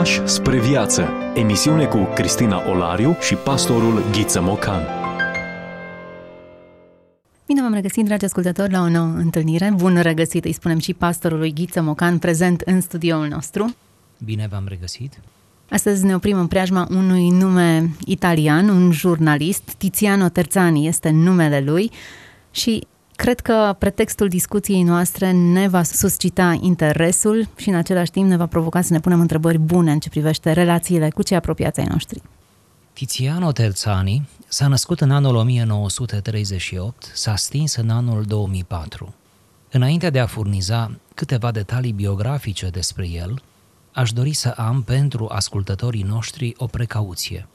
Pași spre viață. Emisiune cu Cristina Olariu și pastorul Ghiță Mocan. Bine v-am regăsit, dragi ascultători, la o nouă întâlnire. Bun regăsit, îi spunem și pastorului Ghiță Mocan, prezent în studioul nostru. Bine v-am regăsit. Astăzi ne oprim în preajma unui nume italian, un jurnalist, Tiziano Terzani este numele lui și Cred că pretextul discuției noastre ne va suscita interesul și în același timp ne va provoca să ne punem întrebări bune în ce privește relațiile cu cei apropiați ai noștri. Tiziano Terzani s-a născut în anul 1938, s-a stins în anul 2004. Înainte de a furniza câteva detalii biografice despre el, aș dori să am pentru ascultătorii noștri o precauție.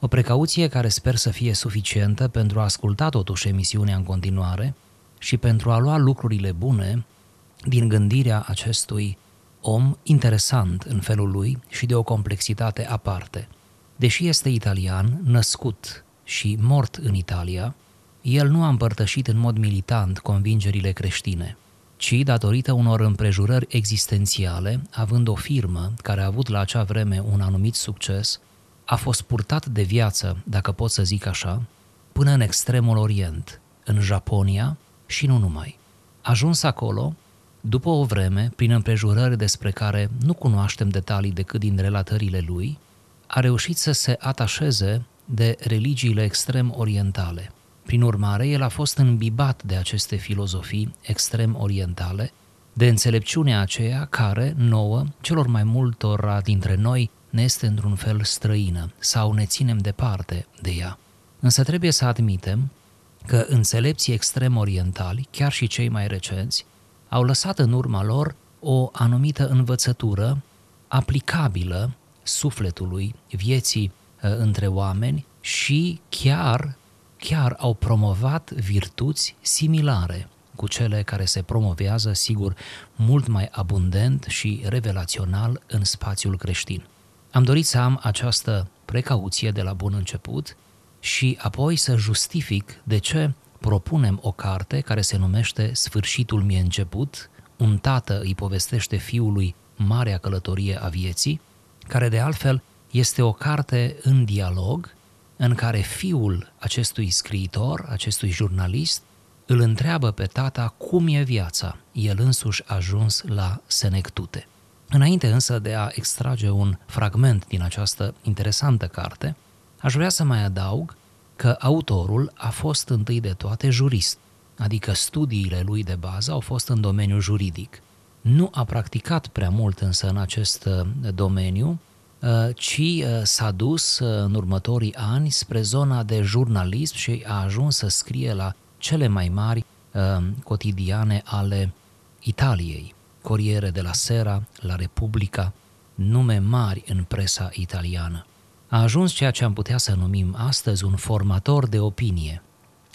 O precauție care sper să fie suficientă pentru a asculta totuși emisiunea în continuare și pentru a lua lucrurile bune din gândirea acestui om interesant în felul lui și de o complexitate aparte. Deși este italian, născut și mort în Italia, el nu a împărtășit în mod militant convingerile creștine, ci datorită unor împrejurări existențiale, având o firmă care a avut la acea vreme un anumit succes, a fost purtat de viață, dacă pot să zic așa, până în extremul Orient, în Japonia, și nu numai. Ajuns acolo, după o vreme, prin împrejurări despre care nu cunoaștem detalii decât din relatările lui, a reușit să se atașeze de religiile extrem orientale. Prin urmare, el a fost îmbibat de aceste filozofii extrem orientale, de înțelepciunea aceea care, nouă, celor mai multora dintre noi, ne este într-un fel străină sau ne ținem departe de ea. Însă trebuie să admitem că înțelepții extrem orientali, chiar și cei mai recenți, au lăsat în urma lor o anumită învățătură aplicabilă sufletului, vieții uh, între oameni și chiar, chiar au promovat virtuți similare cu cele care se promovează, sigur, mult mai abundent și revelațional în spațiul creștin. Am dorit să am această precauție de la bun început și apoi să justific de ce propunem o carte care se numește Sfârșitul mi început, un tată îi povestește fiului Marea călătorie a vieții, care de altfel este o carte în dialog în care fiul acestui scriitor, acestui jurnalist, îl întreabă pe tata cum e viața. El însuși a ajuns la senectute. Înainte însă de a extrage un fragment din această interesantă carte, Aș vrea să mai adaug că autorul a fost întâi de toate jurist, adică studiile lui de bază au fost în domeniul juridic. Nu a practicat prea mult însă în acest uh, domeniu, uh, ci uh, s-a dus în următorii ani spre zona de jurnalism și a ajuns să scrie la cele mai mari cotidiane ale Italiei, Corriere de la Sera, la Repubblica, nume mari în presa italiană a ajuns ceea ce am putea să numim astăzi un formator de opinie,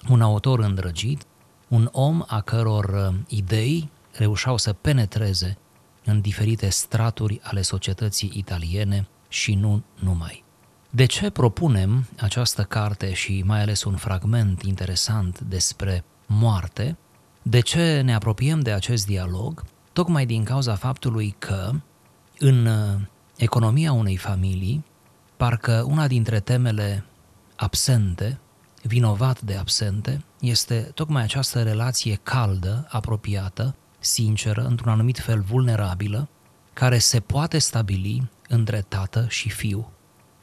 un autor îndrăgit, un om a căror uh, idei reușeau să penetreze în diferite straturi ale societății italiene și nu numai. De ce propunem această carte și mai ales un fragment interesant despre moarte? De ce ne apropiem de acest dialog? Tocmai din cauza faptului că în uh, economia unei familii Parcă una dintre temele absente, vinovat de absente, este tocmai această relație caldă, apropiată, sinceră, într-un anumit fel vulnerabilă, care se poate stabili între tată și fiu.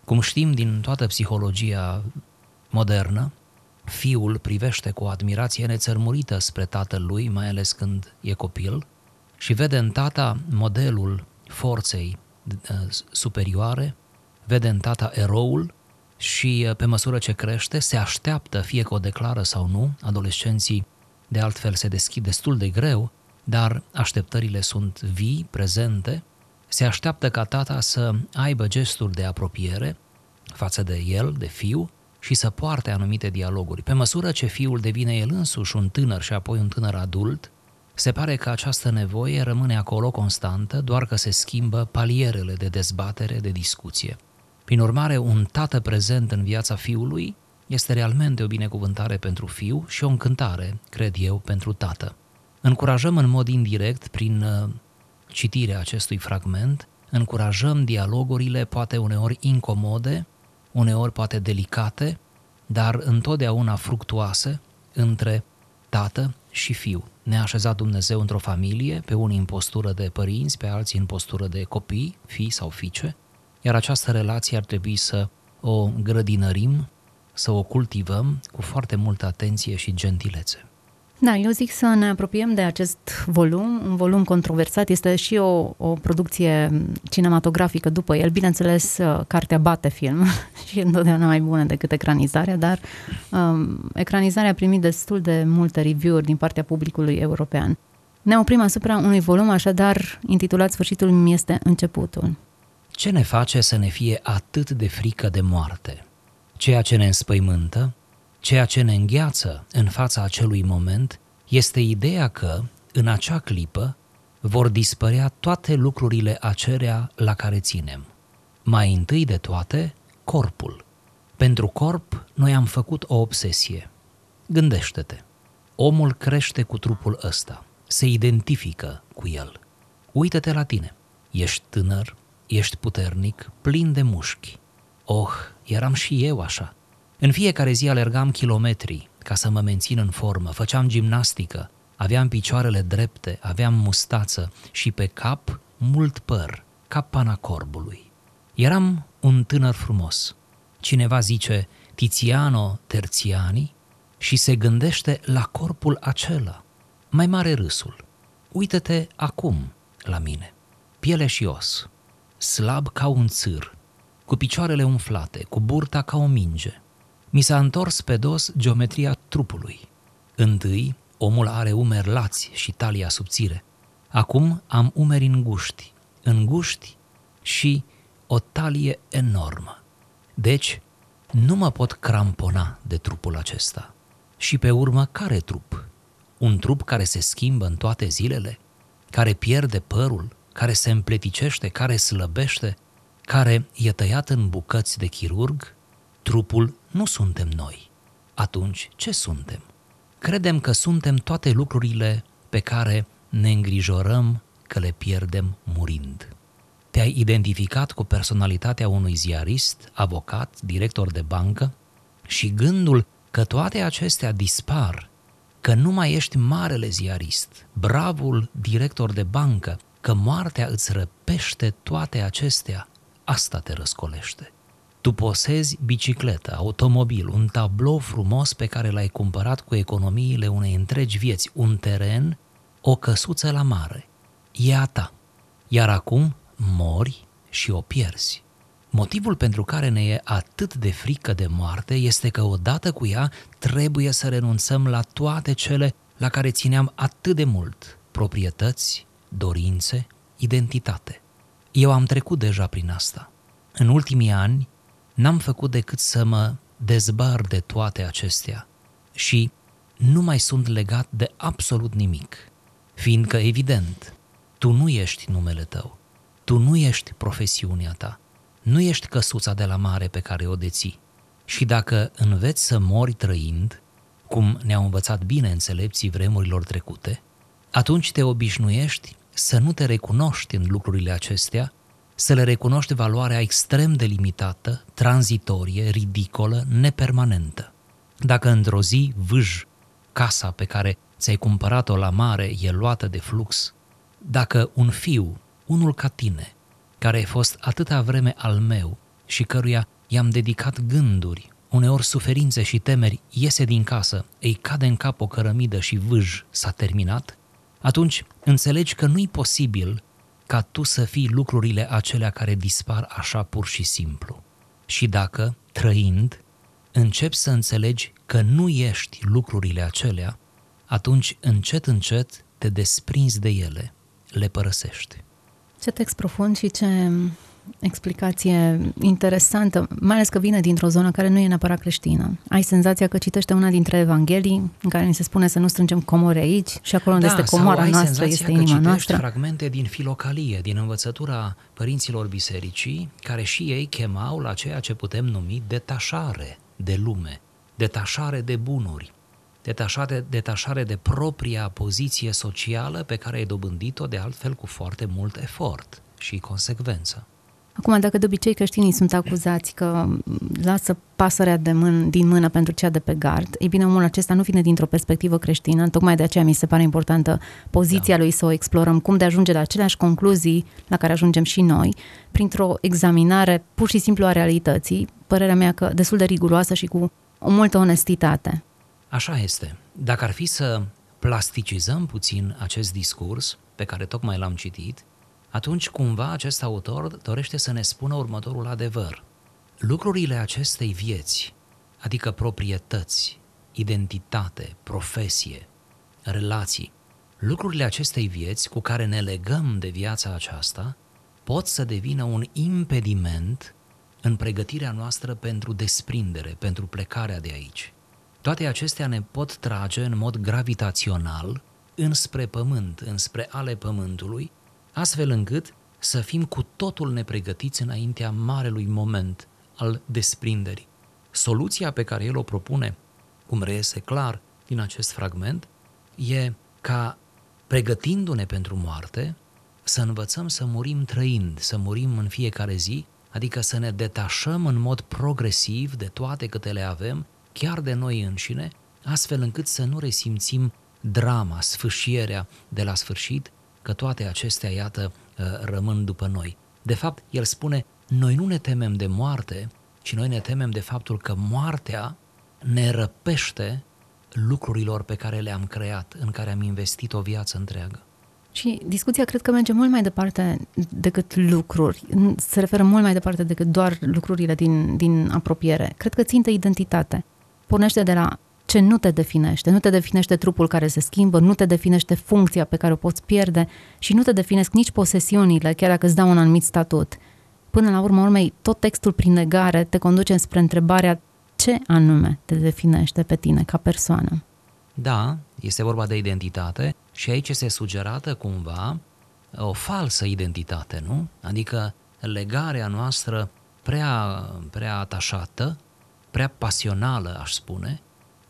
Cum știm din toată psihologia modernă, fiul privește cu o admirație nețărmurită spre tatăl lui, mai ales când e copil, și vede în tata modelul forței uh, superioare, vede în tata eroul și uh, pe măsură ce crește se așteaptă, fie că o declară sau nu, adolescenții de altfel se deschid destul de greu, dar așteptările sunt vii, prezente, se așteaptă ca tata să aibă gesturi de apropiere față de el, de fiu, și să poarte anumite dialoguri. Pe măsură ce fiul devine el însuși un tânăr și apoi un tânăr adult, se pare că această nevoie rămâne acolo constantă, doar că se schimbă palierele de dezbatere, de discuție. Prin urmare, un tată prezent în viața fiului este realmente o binecuvântare pentru fiu și o încântare, cred eu, pentru tată. Încurajăm în mod indirect, prin uh, citirea acestui fragment, încurajăm dialogurile, poate uneori incomode, uneori poate delicate, dar întotdeauna fructuoase între tată și fiu. Ne-a așezat Dumnezeu într-o familie, pe unii în postură de părinți, pe alții în postură de copii, fii sau fiice, iar această relație ar trebui să o grădinărim, să o cultivăm cu foarte multă atenție și gentilețe. Da, eu zic să ne apropiem de acest volum, un volum controversat, este și o, o producție cinematografică după el, bineînțeles, uh, cartea bate film și întotdeauna mai bună decât ecranizarea, dar um, ecranizarea a primit destul de multe review-uri din partea publicului european. Ne oprim asupra unui volum, așadar, intitulat Sfârșitul mi este începutul. Ce ne face să ne fie atât de frică de moarte? Ceea ce ne înspăimântă, ceea ce ne îngheață în fața acelui moment este ideea că, în acea clipă, vor dispărea toate lucrurile acelea la care ținem. Mai întâi de toate, corpul. Pentru corp, noi am făcut o obsesie. Gândește-te, omul crește cu trupul ăsta, se identifică cu el. Uită-te la tine. Ești tânăr, ești puternic, plin de mușchi. Oh, eram și eu așa. În fiecare zi alergam kilometri ca să mă mențin în formă, făceam gimnastică, aveam picioarele drepte, aveam mustață și pe cap mult păr, ca pana corbului. Eram un tânăr frumos. Cineva zice Tiziano Terziani și se gândește la corpul acela. Mai mare râsul. Uită-te acum la mine. Piele și os, slab ca un țâr, cu picioarele umflate, cu burta ca o minge. Mi s-a întors pe dos geometria trupului. Întâi, omul are umeri lați și talia subțire. Acum am umeri înguști, înguști și o talie enormă. Deci, nu mă pot crampona de trupul acesta. Și pe urmă, care trup? Un trup care se schimbă în toate zilele? Care pierde părul? Care se împleticește? Care slăbește? care e tăiat în bucăți de chirurg, trupul nu suntem noi. Atunci ce suntem? Credem că suntem toate lucrurile pe care ne îngrijorăm că le pierdem murind. Te-ai identificat cu personalitatea unui ziarist, avocat, director de bancă și gândul că toate acestea dispar, că nu mai ești marele ziarist, bravul director de bancă, că moartea îți răpește toate acestea, asta te răscolește. Tu posezi bicicletă, automobil, un tablou frumos pe care l-ai cumpărat cu economiile unei întregi vieți, un teren, o căsuță la mare. E a ta. Iar acum mori și o pierzi. Motivul pentru care ne e atât de frică de moarte este că odată cu ea trebuie să renunțăm la toate cele la care țineam atât de mult, proprietăți, dorințe, identitate. Eu am trecut deja prin asta. În ultimii ani n-am făcut decât să mă dezbar de toate acestea și nu mai sunt legat de absolut nimic, fiindcă, evident, tu nu ești numele tău, tu nu ești profesiunea ta, nu ești căsuța de la mare pe care o deții. Și dacă înveți să mori trăind, cum ne-au învățat bine înțelepții vremurilor trecute, atunci te obișnuiești să nu te recunoști în lucrurile acestea, să le recunoști valoarea extrem de limitată, tranzitorie, ridicolă, nepermanentă. Dacă într-o zi vâj casa pe care ți-ai cumpărat-o la mare e luată de flux, dacă un fiu, unul ca tine, care ai fost atâta vreme al meu și căruia i-am dedicat gânduri, uneori suferințe și temeri, iese din casă, îi cade în cap o cărămidă și vâj s-a terminat, atunci înțelegi că nu-i posibil ca tu să fii lucrurile acelea care dispar așa pur și simplu. Și dacă, trăind, începi să înțelegi că nu ești lucrurile acelea, atunci încet, încet te desprinzi de ele, le părăsești. Ce text profund și ce explicație interesantă, mai ales că vine dintr-o zonă care nu e neapărat creștină. Ai senzația că citește una dintre Evanghelii, în care ni se spune să nu strângem comore aici și acolo unde da, este comora noastră este inima noastră. fragmente din filocalie, din învățătura părinților bisericii, care și ei chemau la ceea ce putem numi detașare de lume, detașare de bunuri, detașare, detașare de propria poziție socială pe care ai dobândit-o de altfel cu foarte mult efort și consecvență. Acum, dacă de obicei creștinii sunt acuzați că lasă pasărea de mân- din mână pentru cea de pe gard, ei bine, omul acesta nu vine dintr-o perspectivă creștină, tocmai de aceea mi se pare importantă poziția da. lui să o explorăm, cum de ajunge la aceleași concluzii la care ajungem și noi, printr-o examinare pur și simplu a realității, părerea mea că destul de riguroasă și cu o multă onestitate. Așa este. Dacă ar fi să plasticizăm puțin acest discurs pe care tocmai l-am citit, atunci cumva acest autor dorește să ne spună următorul adevăr. Lucrurile acestei vieți, adică proprietăți, identitate, profesie, relații, lucrurile acestei vieți cu care ne legăm de viața aceasta pot să devină un impediment în pregătirea noastră pentru desprindere, pentru plecarea de aici. Toate acestea ne pot trage în mod gravitațional înspre pământ, înspre ale pământului, astfel încât să fim cu totul nepregătiți înaintea marelui moment al desprinderii. Soluția pe care el o propune, cum reiese clar din acest fragment, e ca, pregătindu-ne pentru moarte, să învățăm să murim trăind, să murim în fiecare zi, adică să ne detașăm în mod progresiv de toate câte le avem, chiar de noi înșine, astfel încât să nu resimțim drama, sfâșierea de la sfârșit, că toate acestea, iată, uh, rămân după noi. De fapt, el spune, noi nu ne temem de moarte, ci noi ne temem de faptul că moartea ne răpește lucrurilor pe care le-am creat, în care am investit o viață întreagă. Și discuția cred că merge mult mai departe decât lucruri. Se referă mult mai departe decât doar lucrurile din, din apropiere. Cred că țintă identitate. Pornește de la ce nu te definește. Nu te definește trupul care se schimbă, nu te definește funcția pe care o poți pierde și nu te definesc nici posesiunile, chiar dacă îți dau un anumit statut. Până la urmă urmei, tot textul prin negare te conduce spre întrebarea ce anume te definește pe tine ca persoană. Da, este vorba de identitate și aici se sugerată cumva o falsă identitate, nu? Adică legarea noastră prea, prea atașată, prea pasională, aș spune,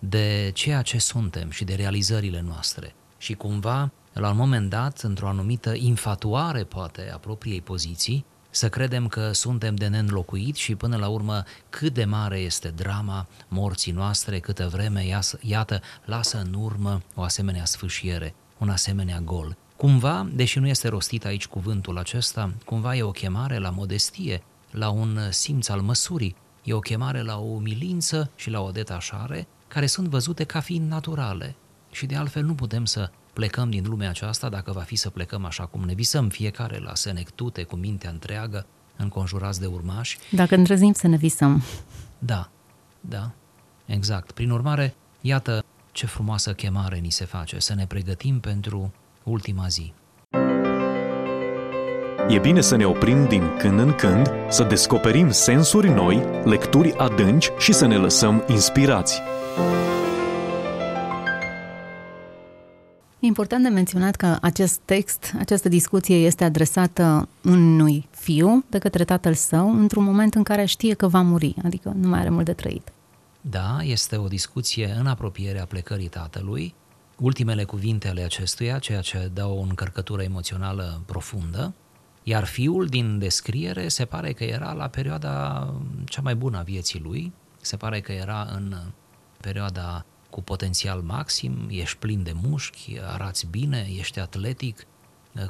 de ceea ce suntem și de realizările noastre. Și cumva, la un moment dat, într-o anumită infatuare, poate, a propriei poziții, să credem că suntem de neînlocuit și până la urmă cât de mare este drama morții noastre, câtă vreme, iată, lasă în urmă o asemenea sfâșiere, un asemenea gol. Cumva, deși nu este rostit aici cuvântul acesta, cumva e o chemare la modestie, la un simț al măsurii, e o chemare la o umilință și la o detașare care sunt văzute ca fiind naturale. Și de altfel nu putem să plecăm din lumea aceasta dacă va fi să plecăm așa cum ne visăm fiecare la senectute cu mintea întreagă, înconjurați de urmași. Dacă îndrăznim să ne visăm. Da, da, exact. Prin urmare, iată ce frumoasă chemare ni se face, să ne pregătim pentru ultima zi. E bine să ne oprim din când în când, să descoperim sensuri noi, lecturi adânci și să ne lăsăm inspirați. E important de menționat că acest text, această discuție este adresată unui fiu de către tatăl său într-un moment în care știe că va muri, adică nu mai are mult de trăit. Da, este o discuție în apropierea plecării tatălui, ultimele cuvinte ale acestuia, ceea ce dă o încărcătură emoțională profundă, iar fiul din descriere se pare că era la perioada cea mai bună a vieții lui, se pare că era în perioada cu potențial maxim, ești plin de mușchi, arăți bine, ești atletic.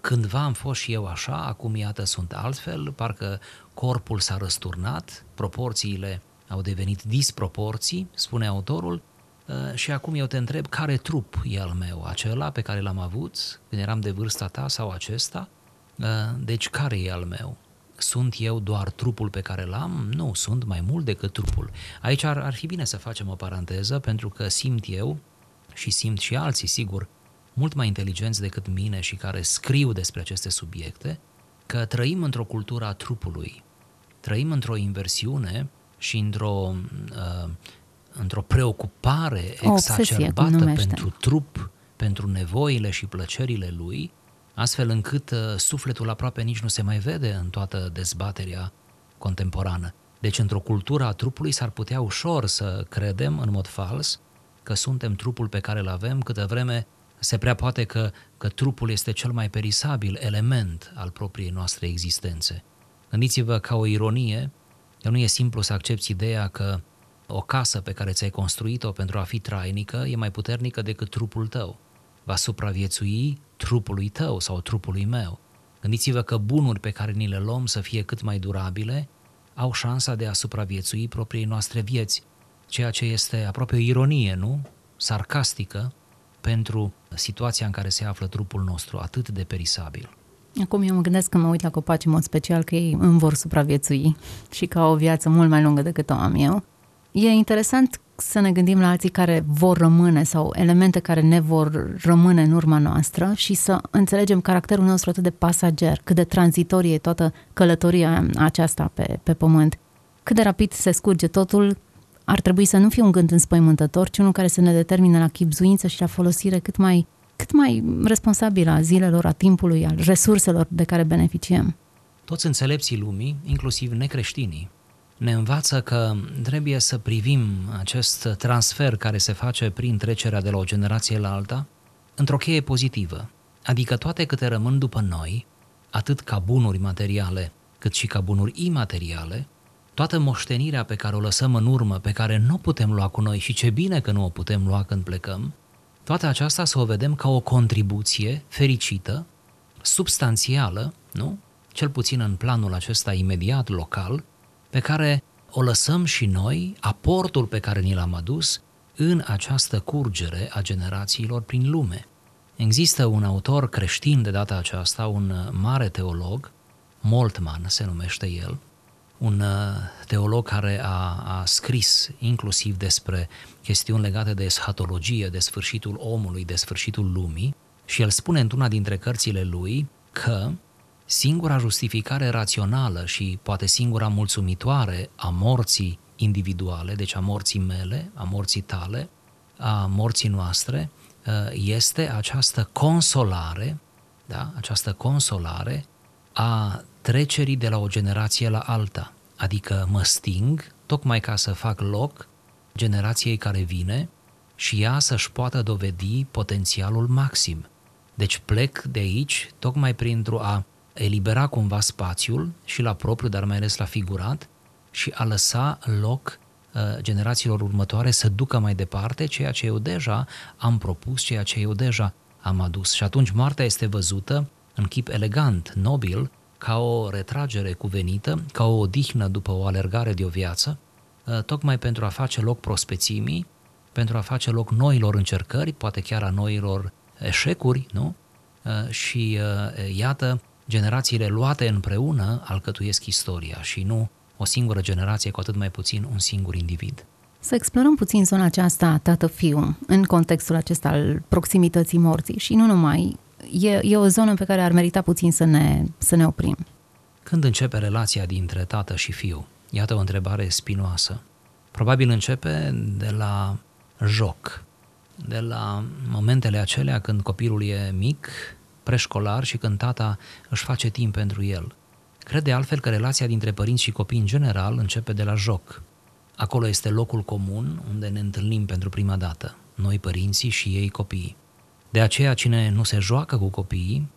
Cândva am fost și eu așa, acum iată sunt altfel, parcă corpul s-a răsturnat, proporțiile au devenit disproporții, spune autorul, și acum eu te întreb care trup e al meu, acela pe care l-am avut când eram de vârsta ta sau acesta? Deci care e al meu? Sunt eu doar trupul pe care l-am? Nu, sunt mai mult decât trupul. Aici ar, ar fi bine să facem o paranteză, pentru că simt eu și simt și alții, sigur, mult mai inteligenți decât mine și care scriu despre aceste subiecte, că trăim într-o cultură a trupului, trăim într-o inversiune și într-o, uh, într-o preocupare exacerbată pentru trup, pentru nevoile și plăcerile lui, astfel încât uh, sufletul aproape nici nu se mai vede în toată dezbaterea contemporană. Deci, într-o cultură a trupului s-ar putea ușor să credem, în mod fals, că suntem trupul pe care îl avem câtă vreme Se prea poate că, că trupul este cel mai perisabil element al propriei noastre existențe. Gândiți-vă ca o ironie, că nu e simplu să accepti ideea că o casă pe care ți-ai construit-o pentru a fi trainică e mai puternică decât trupul tău. Va supraviețui trupului tău sau trupului meu. Gândiți-vă că bunuri pe care ni le luăm să fie cât mai durabile au șansa de a supraviețui propriei noastre vieți, ceea ce este aproape o ironie, nu? Sarcastică pentru situația în care se află trupul nostru, atât de perisabil. Acum eu mă gândesc că mă uit la copaci în mod special că ei îmi vor supraviețui și că au o viață mult mai lungă decât o am eu. E interesant să ne gândim la alții care vor rămâne sau elemente care ne vor rămâne în urma noastră și să înțelegem caracterul nostru atât de pasager, cât de tranzitorie e toată călătoria aceasta pe, pe pământ. Cât de rapid se scurge totul, ar trebui să nu fie un gând înspăimântător, ci unul care să ne determine la chipzuință și la folosire cât mai, cât mai responsabilă a zilelor, a timpului, al resurselor de care beneficiem. Toți înțelepții lumii, inclusiv necreștinii, ne învață că trebuie să privim acest transfer care se face prin trecerea de la o generație la alta într-o cheie pozitivă, adică toate câte rămân după noi, atât ca bunuri materiale, cât și ca bunuri imateriale, toată moștenirea pe care o lăsăm în urmă, pe care nu putem lua cu noi și ce bine că nu o putem lua când plecăm, toată aceasta să o vedem ca o contribuție fericită, substanțială, nu? Cel puțin în planul acesta imediat, local, pe care o lăsăm și noi, aportul pe care ni l-am adus în această curgere a generațiilor prin lume. Există un autor creștin de data aceasta, un mare teolog, Moltmann se numește el, un uh, teolog care a, a scris inclusiv despre chestiuni legate de eschatologie, de sfârșitul omului, de sfârșitul lumii, și el spune într-una dintre cărțile lui că singura justificare rațională și poate singura mulțumitoare a morții individuale, deci a morții mele, a morții tale, a morții noastre, uh, este această consolare, da? această consolare a trecerii de la o generație la alta. Adică mă sting tocmai ca să fac loc generației care vine și ea să-și poată dovedi potențialul maxim. Deci plec de aici tocmai printr-o a elibera cumva spațiul și la propriu, dar mai ales la figurat și a lăsa loc uh, generațiilor următoare să ducă mai departe ceea ce eu deja am propus, ceea ce eu deja am adus. Și atunci moartea este văzută în chip elegant, nobil, ca o retragere cuvenită, ca o odihnă după o alergare de o viață, uh, tocmai pentru a face loc prospețimii, pentru a face loc noilor încercări, poate chiar a noilor eșecuri, nu? Uh, și iată, generațiile luate împreună alcătuiesc istoria și nu o singură generație, cu atât mai puțin un singur individ. Să explorăm puțin zona aceasta tată-fiu în contextul acesta al proximității morții și nu numai. E, e o zonă pe care ar merita puțin să ne, să ne oprim. Când începe relația dintre tată și fiu? Iată o întrebare spinoasă. Probabil începe de la joc, de la momentele acelea când copilul e mic preșcolar și când tata își face timp pentru el. Crede altfel că relația dintre părinți și copii în general începe de la joc. Acolo este locul comun unde ne întâlnim pentru prima dată, noi părinții și ei copiii. De aceea cine nu se joacă cu copiii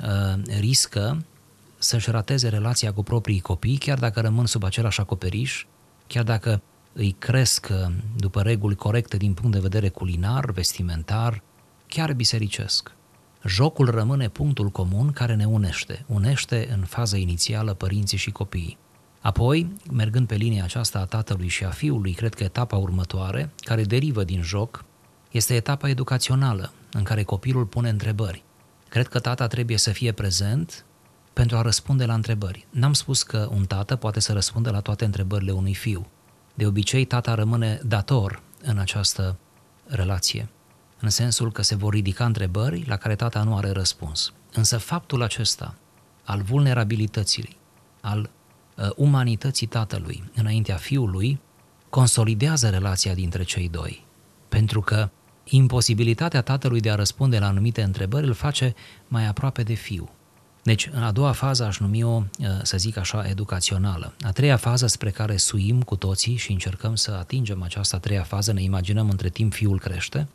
uh, riscă să-și rateze relația cu proprii copii, chiar dacă rămân sub același acoperiș, chiar dacă îi cresc uh, după reguli corecte din punct de vedere culinar, vestimentar, chiar bisericesc. Jocul rămâne punctul comun care ne unește, unește în faza inițială părinții și copiii. Apoi, mergând pe linia aceasta a tatălui și a fiului, cred că etapa următoare, care derivă din joc, este etapa educațională, în care copilul pune întrebări. Cred că tata trebuie să fie prezent pentru a răspunde la întrebări. N-am spus că un tată poate să răspundă la toate întrebările unui fiu. De obicei, tata rămâne dator în această relație în sensul că se vor ridica întrebări la care tata nu are răspuns. Însă faptul acesta al vulnerabilității, al uh, umanității tatălui înaintea fiului, consolidează relația dintre cei doi. Pentru că imposibilitatea tatălui de a răspunde la anumite întrebări îl face mai aproape de fiu. Deci, în a doua fază aș numi-o, uh, să zic așa, educațională. A treia fază spre care suim cu toții și încercăm să atingem această a treia fază, ne imaginăm între timp fiul crește,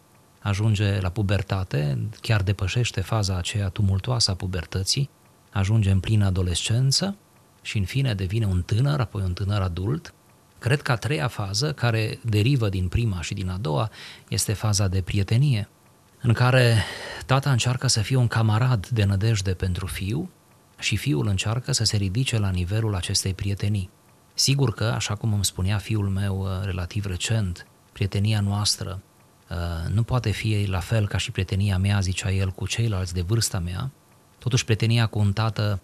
ajunge la pubertate, chiar depășește faza aceea tumultoasă a pubertății, ajunge în plină adolescență și în fine devine un tânăr, apoi un tânăr adult. Cred că a treia fază, care derivă din prima și din a doua, este faza de prietenie, în care tata încearcă să fie un camarad de nădejde pentru fiu și fiul încearcă să se ridice la nivelul acestei prietenii. Sigur că, așa cum îmi spunea fiul meu uh, relativ recent, prietenia noastră uh, nu poate fi la fel ca și prietenia mea, zicea el, cu ceilalți de vârsta mea. Totuși, prietenia cu un tată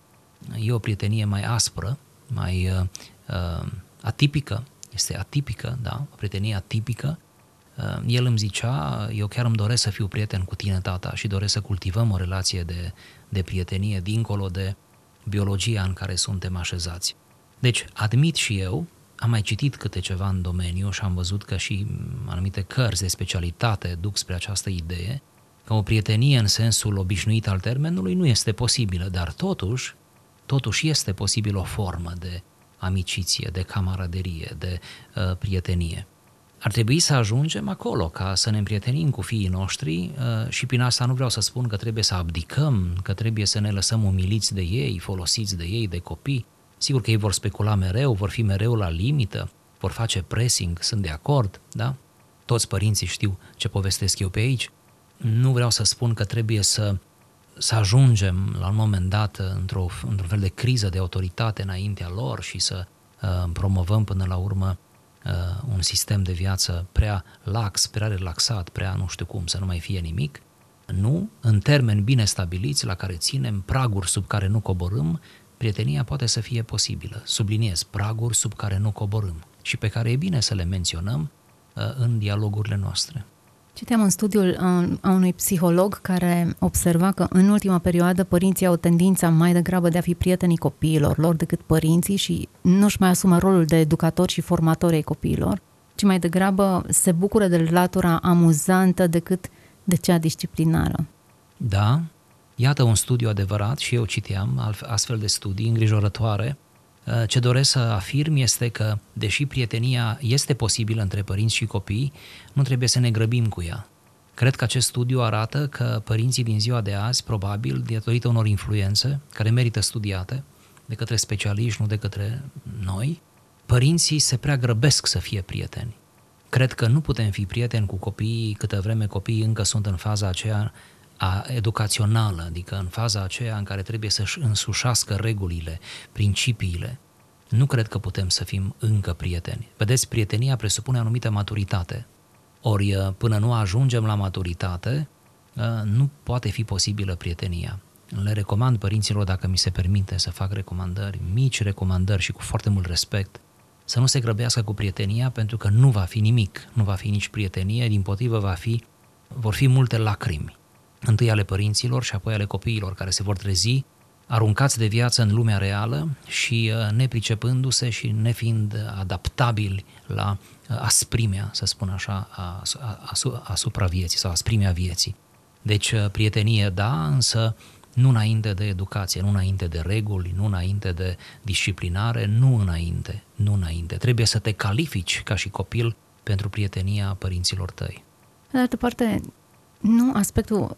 e o prietenie mai aspră, mai uh, uh, atipică, este atipică, da, o prietenie atipică. Uh, el îmi zicea, eu chiar îmi doresc să fiu prieten cu tine, tata, și doresc să cultivăm o relație de, de prietenie dincolo de biologia în care suntem așezați. Deci, admit și eu, am mai citit câte ceva în domeniu și am văzut că și anumite cărți de specialitate duc spre această idee, că o prietenie în sensul obișnuit al termenului nu este posibilă, dar totuși, totuși este posibil o formă de amiciție, de camaraderie, de uh, prietenie. Ar trebui să ajungem acolo ca să ne împrietenim cu fiii noștri uh, și prin asta nu vreau să spun că trebuie să abdicăm, că trebuie să ne lăsăm umiliți de ei, folosiți de ei, de copii, Sigur că ei vor specula mereu, vor fi mereu la limită, vor face pressing, sunt de acord, da? Toți părinții știu ce povestesc eu pe aici. Nu vreau să spun că trebuie să, să ajungem la un moment dat într-o, într-un fel de criză de autoritate înaintea lor și să uh, promovăm până la urmă uh, un sistem de viață prea lax, prea relaxat, prea nu știu cum, să nu mai fie nimic. Nu, în termeni bine stabiliți, la care ținem, praguri sub care nu coborâm, prietenia poate să fie posibilă. Subliniez, praguri sub care nu coborâm și pe care e bine să le menționăm uh, în dialogurile noastre. Citeam un studiul uh, a unui psiholog care observa că în ultima perioadă părinții au tendința mai degrabă de a fi prietenii copiilor lor decât părinții și nu-și mai asumă rolul de educator și formator ai copiilor, ci mai degrabă se bucură de latura amuzantă decât de cea disciplinară. Da, Iată un studiu adevărat și eu citeam astfel de studii îngrijorătoare. Uh, ce doresc să afirm este că, deși prietenia este posibilă între părinți și copii, nu trebuie să ne grăbim cu ea. Cred că acest studiu arată că părinții din ziua de azi, probabil, datorită unor influențe care merită studiate de către specialiști, nu de către noi, părinții se prea grăbesc să fie prieteni. Cred că nu putem fi prieteni cu copiii câtă vreme copiii încă sunt în faza aceea a educațională, adică în faza aceea în care trebuie să-și însușească regulile, principiile, nu cred că putem să fim încă prieteni. Vedeți, prietenia presupune anumită maturitate. Ori uh, până nu ajungem la maturitate, uh, nu poate fi posibilă prietenia. Le recomand părinților, dacă mi se permite să fac recomandări, mici recomandări și cu foarte mult respect, să nu se grăbească cu prietenia pentru că nu va fi nimic, nu va fi nici prietenie, din potrivă va fi, vor fi multe lacrimi întâi ale părinților și apoi ale copiilor care se vor trezi aruncați de viață în lumea reală și uh, nepricepându-se și nefiind adaptabili la uh, asprimea, să spun așa, asupra vieții sau asprimea vieții. Deci uh, prietenie da, însă nu înainte de educație, nu înainte de reguli, nu înainte de disciplinare, nu înainte, nu înainte. Trebuie să te califici ca și copil pentru prietenia părinților tăi. De altă parte, nu aspectul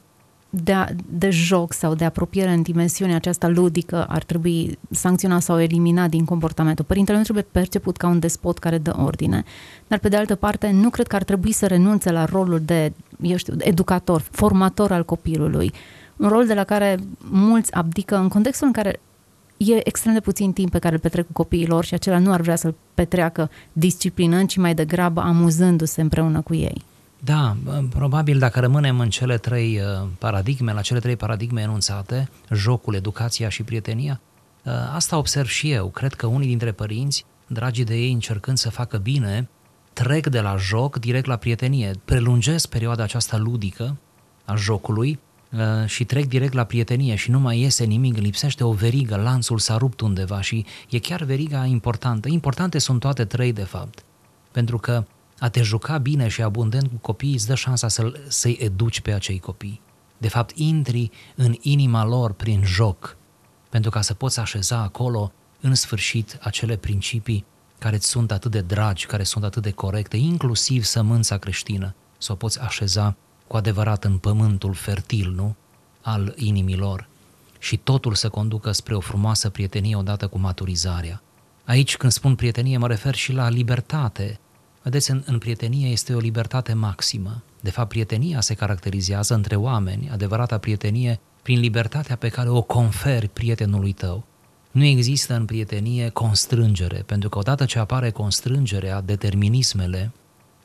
de, a, de joc sau de apropiere în dimensiunea aceasta ludică ar trebui sancționat sau eliminat din comportamentul. Părintele nu trebuie perceput ca un despot care dă ordine, dar pe de altă parte nu cred că ar trebui să renunțe la rolul de, eu știu, educator, formator al copilului. Un rol de la care mulți abdică în contextul în care e extrem de puțin timp pe care îl petrec cu copiii lor și acela nu ar vrea să-l petreacă disciplinând, ci mai degrabă amuzându-se împreună cu ei. Da, probabil dacă rămânem în cele trei uh, paradigme, la cele trei paradigme enunțate, jocul, educația și prietenia, uh, asta observ și eu. Cred că unii dintre părinți, dragii de ei încercând să facă bine, trec de la joc direct la prietenie, prelungesc perioada aceasta ludică a jocului uh, și trec direct la prietenie și nu mai iese nimic, lipsește o verigă, lanțul s-a rupt undeva și e chiar veriga importantă. Importante sunt toate trei, de fapt, pentru că a te juca bine și abundent cu copiii îți dă șansa să, să-i educi pe acei copii. De fapt, intri în inima lor prin joc, pentru ca să poți așeza acolo, în sfârșit, acele principii care îți sunt atât de dragi, care sunt atât de corecte, inclusiv sămânța creștină, să o poți așeza cu adevărat în pământul fertil, nu? Al inimilor și totul să conducă spre o frumoasă prietenie odată cu maturizarea. Aici, când spun prietenie, mă refer și la libertate. Vedeți, în, în prietenie este o libertate maximă. De fapt, prietenia se caracterizează între oameni, adevărata prietenie, prin libertatea pe care o conferi prietenului tău. Nu există în prietenie constrângere, pentru că odată ce apare constrângerea, determinismele,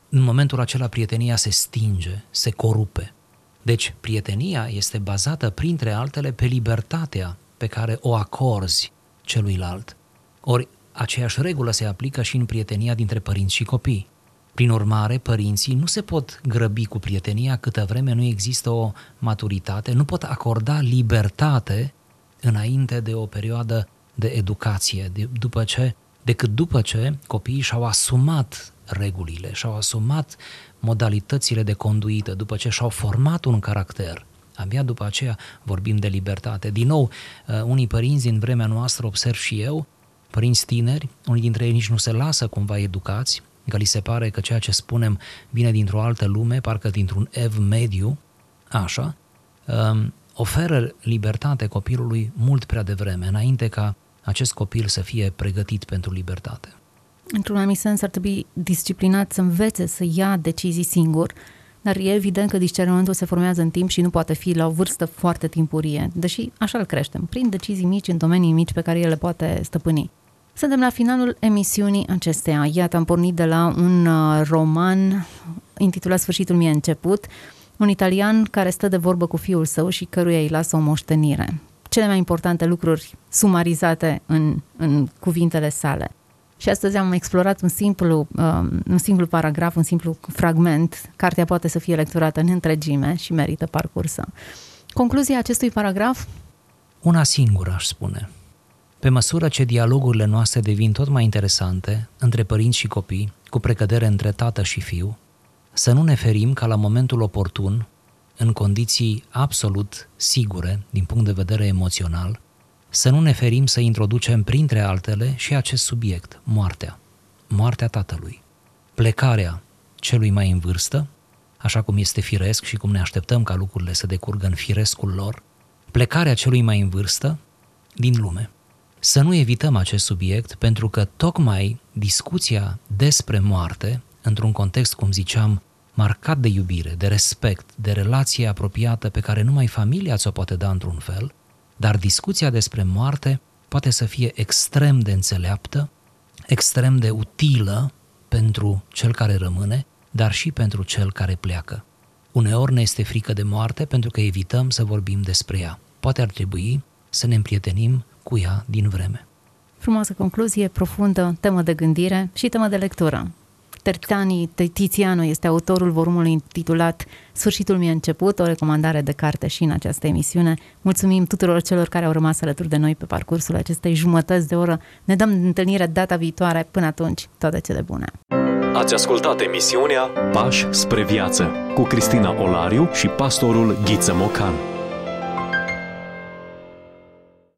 în momentul acela prietenia se stinge, se corupe. Deci, prietenia este bazată, printre altele, pe libertatea pe care o acorzi celuilalt. Ori, aceeași regulă se aplică și în prietenia dintre părinți și copii. Prin urmare, părinții nu se pot grăbi cu prietenia câtă vreme nu există o maturitate, nu pot acorda libertate înainte de o perioadă de educație, de, după ce, decât după ce copiii și-au asumat regulile, și-au asumat modalitățile de conduită, după ce și-au format un caracter. Abia după aceea vorbim de libertate. Din nou, uh, unii părinți din vremea noastră, observ și eu, părinți tineri, unii dintre ei nici nu se lasă cumva educați, că li se pare că ceea ce spunem vine dintr-o altă lume, parcă dintr-un ev mediu, așa, um, oferă libertate copilului mult prea devreme, înainte ca acest copil să fie pregătit pentru libertate. Într-un anumit sens ar trebui disciplinat să învețe să ia decizii singur, dar e evident că discernământul se formează în timp și nu poate fi la o vârstă foarte timpurie, deși așa îl creștem, prin decizii mici în domenii mici pe care el le poate stăpâni. Suntem la finalul emisiunii acesteia. Iată, am pornit de la un uh, roman intitulat Sfârșitul mi-a început, un italian care stă de vorbă cu fiul său și căruia îi lasă o moștenire. Cele mai importante lucruri sumarizate în, în cuvintele sale. Și astăzi am explorat un simplu, um, un simplu paragraf, un simplu fragment. Cartea poate să fie lecturată în întregime și merită parcursă. Concluzia acestui paragraf? Una singură, aș spune. Pe măsură ce dialogurile noastre devin tot mai interesante, între părinți și copii, cu precădere între tată și fiu, să nu ne ferim ca la momentul oportun, în condiții absolut sigure din punct de vedere emoțional, să nu ne ferim să introducem printre altele și acest subiect, moartea. Moartea tatălui. Plecarea celui mai în vârstă, așa cum este firesc și cum ne așteptăm ca lucrurile să decurgă în firescul lor, plecarea celui mai în vârstă din lume. Să nu evităm acest subiect pentru că tocmai discuția despre moarte, într-un context, cum ziceam, marcat de iubire, de respect, de relație apropiată pe care numai familia ți-o poate da într-un fel, dar discuția despre moarte poate să fie extrem de înțeleaptă, extrem de utilă pentru cel care rămâne, dar și pentru cel care pleacă. Uneori ne este frică de moarte pentru că evităm să vorbim despre ea. Poate ar trebui să ne împrietenim cu ea din vreme. Frumoasă concluzie, profundă, temă de gândire și temă de lectură. Tertani Tiziano este autorul volumului intitulat Sfârșitul mi-a început, o recomandare de carte și în această emisiune. Mulțumim tuturor celor care au rămas alături de noi pe parcursul acestei jumătăți de oră. Ne dăm întâlnire data viitoare. Până atunci, toate cele bune! Ați ascultat emisiunea Pași spre viață cu Cristina Olariu și pastorul Ghiță Mocan.